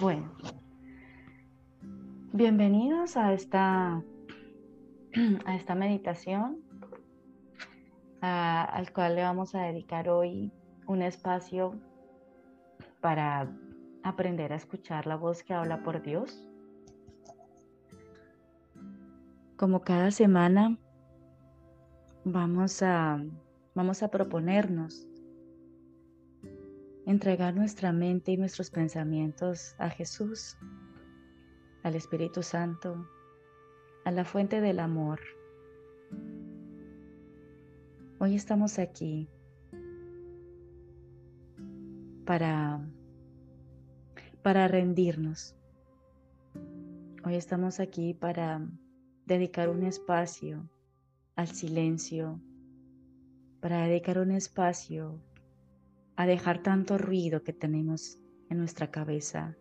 Bueno, bienvenidos a esta, a esta meditación al cual le vamos a dedicar hoy un espacio para aprender a escuchar la voz que habla por Dios. Como cada semana vamos a, vamos a proponernos entregar nuestra mente y nuestros pensamientos a Jesús, al Espíritu Santo, a la fuente del amor. Hoy estamos aquí para, para rendirnos. Hoy estamos aquí para dedicar un espacio al silencio, para dedicar un espacio a dejar tanto ruido que tenemos en nuestra cabeza.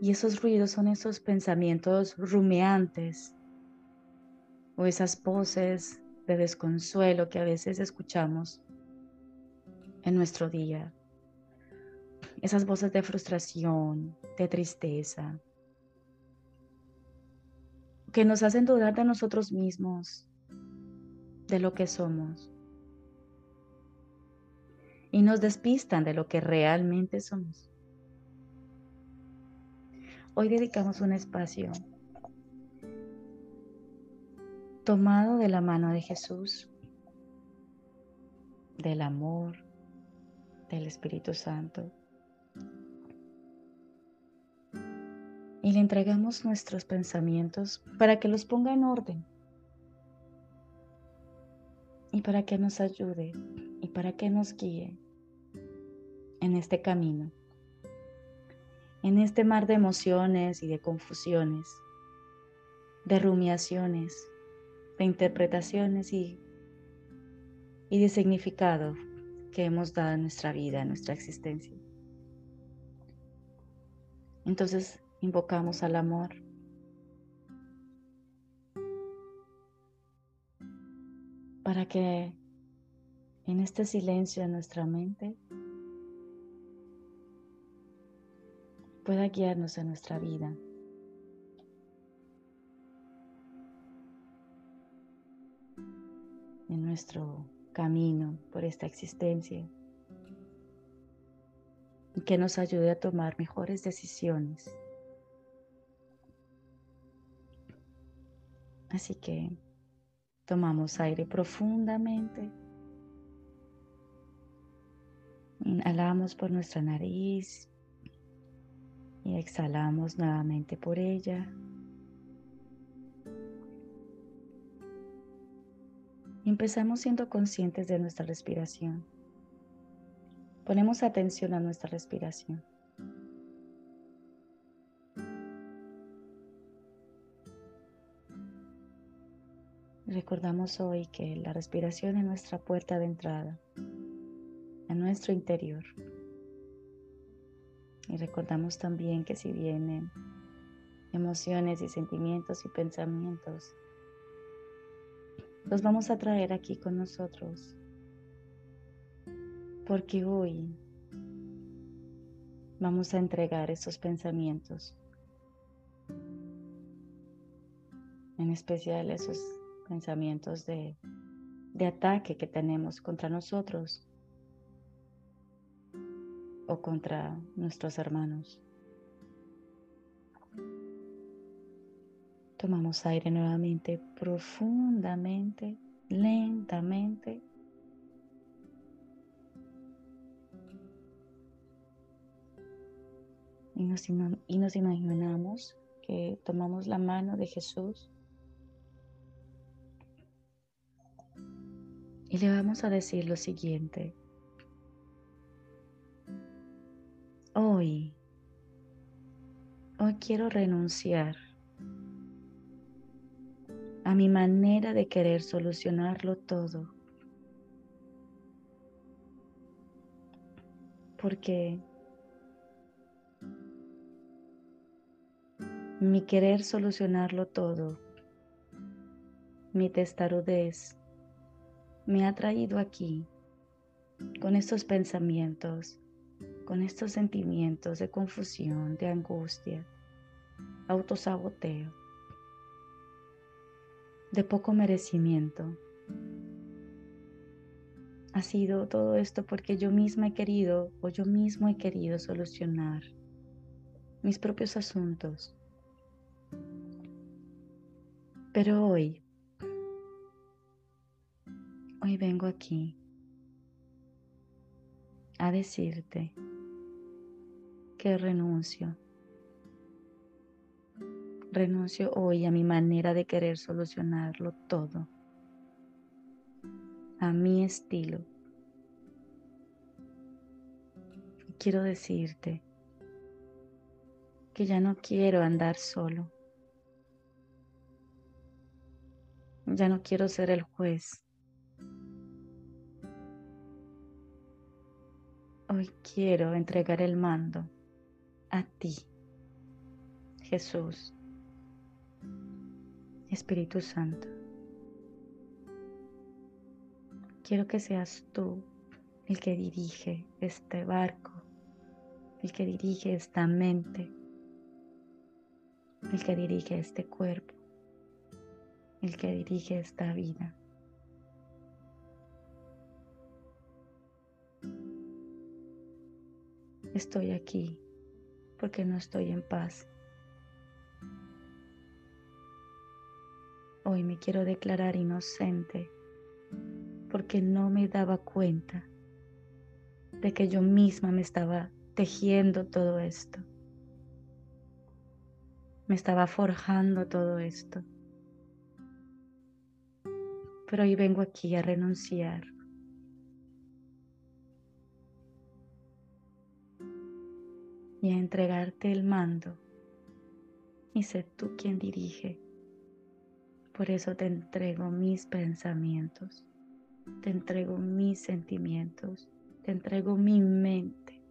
Y esos ruidos son esos pensamientos rumeantes o esas voces de desconsuelo que a veces escuchamos en nuestro día. Esas voces de frustración, de tristeza, que nos hacen dudar de nosotros mismos, de lo que somos y nos despistan de lo que realmente somos. Hoy dedicamos un espacio tomado de la mano de Jesús, del amor, del Espíritu Santo. Y le entregamos nuestros pensamientos para que los ponga en orden y para que nos ayude y para que nos guíe en este camino, en este mar de emociones y de confusiones, de rumiaciones, de interpretaciones y, y de significado que hemos dado a nuestra vida, a nuestra existencia. Entonces invocamos al amor. Para que en este silencio de nuestra mente pueda guiarnos en nuestra vida. En nuestro camino por esta existencia y que nos ayude a tomar mejores decisiones. Así que tomamos aire profundamente. Inhalamos por nuestra nariz y exhalamos nuevamente por ella. Empezamos siendo conscientes de nuestra respiración. Ponemos atención a nuestra respiración. Recordamos hoy que la respiración es nuestra puerta de entrada a nuestro interior. Y recordamos también que si vienen emociones y sentimientos y pensamientos, los vamos a traer aquí con nosotros. Porque hoy vamos a entregar esos pensamientos, en especial esos pensamientos de, de ataque que tenemos contra nosotros o contra nuestros hermanos. Tomamos aire nuevamente profundamente, lentamente. Y nos, y nos imaginamos que tomamos la mano de Jesús y le vamos a decir lo siguiente. Hoy, quiero renunciar a mi manera de querer solucionarlo todo. Porque mi querer solucionarlo todo, mi testarudez, me ha traído aquí con estos pensamientos con estos sentimientos de confusión, de angustia, autosaboteo, de poco merecimiento. Ha sido todo esto porque yo misma he querido o yo mismo he querido solucionar mis propios asuntos. Pero hoy, hoy vengo aquí a decirte renuncio. Renuncio hoy a mi manera de querer solucionarlo todo, a mi estilo. quiero decirte que ya no quiero andar solo. Ya no quiero ser el juez. Hoy quiero entregar el mando a ti, Jesús, Espíritu Santo. Quiero que seas tú el que dirige este barco, el que dirige esta mente, el que dirige este cuerpo, el que dirige esta vida. Estoy aquí porque no estoy en paz. Hoy me quiero declarar inocente porque no me daba cuenta de que yo misma me estaba tejiendo todo esto. Me estaba forjando todo esto. Pero hoy vengo aquí a renunciar y a entregarte el mando y sé tú quien dirige. Por eso te entrego mis pensamientos, te entrego mis sentimientos, te entrego mi mente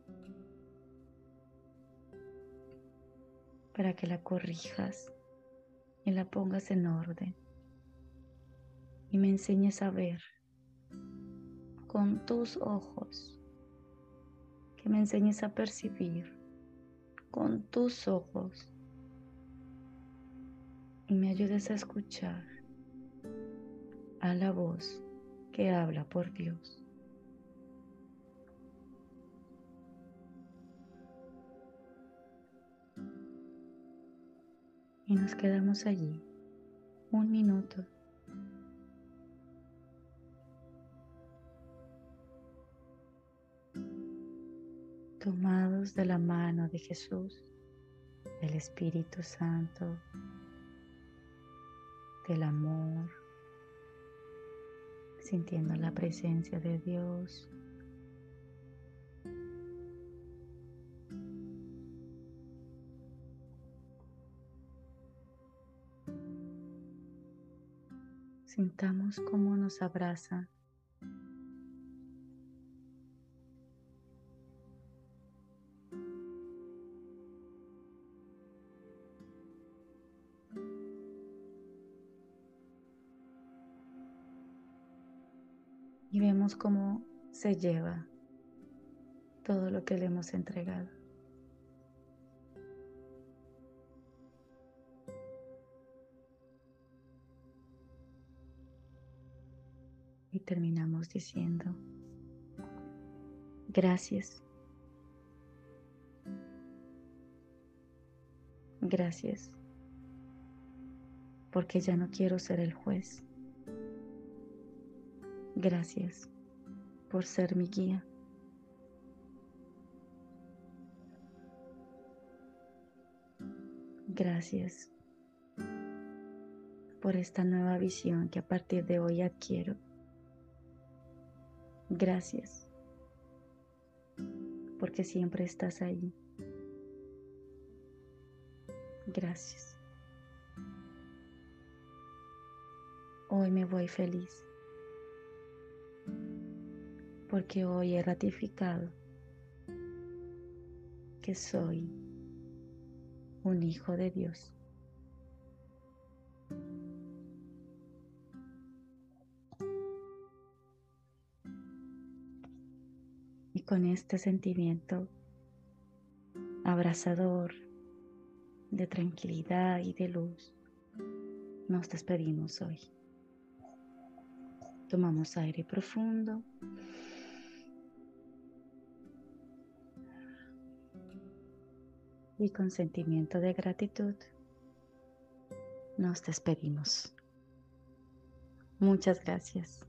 para que la corrijas y la pongas en orden y me enseñes a ver con tus ojos, que me enseñes a percibir con tus ojos y me ayudes a escuchar a la voz que habla por Dios. Y nos quedamos allí un minuto. Tomados de la mano de Jesús, del Espíritu Santo, del amor, sintiendo la presencia de Dios. Sintamos cómo nos abraza y vemos cómo se lleva todo lo que le hemos entregado. Y terminamos diciendo, gracias. Gracias, porque ya no quiero ser el juez. Gracias por ser mi guía. Gracias por esta nueva visión que a partir de hoy adquiero. Gracias porque siempre estás ahí. Gracias. Hoy me voy feliz porque hoy he ratificado que soy un hijo de Dios. Y con este sentimiento abrazador de tranquilidad y de luz, nos despedimos hoy. Tomamos aire profundo. Y con sentimiento de gratitud nos despedimos. Muchas gracias.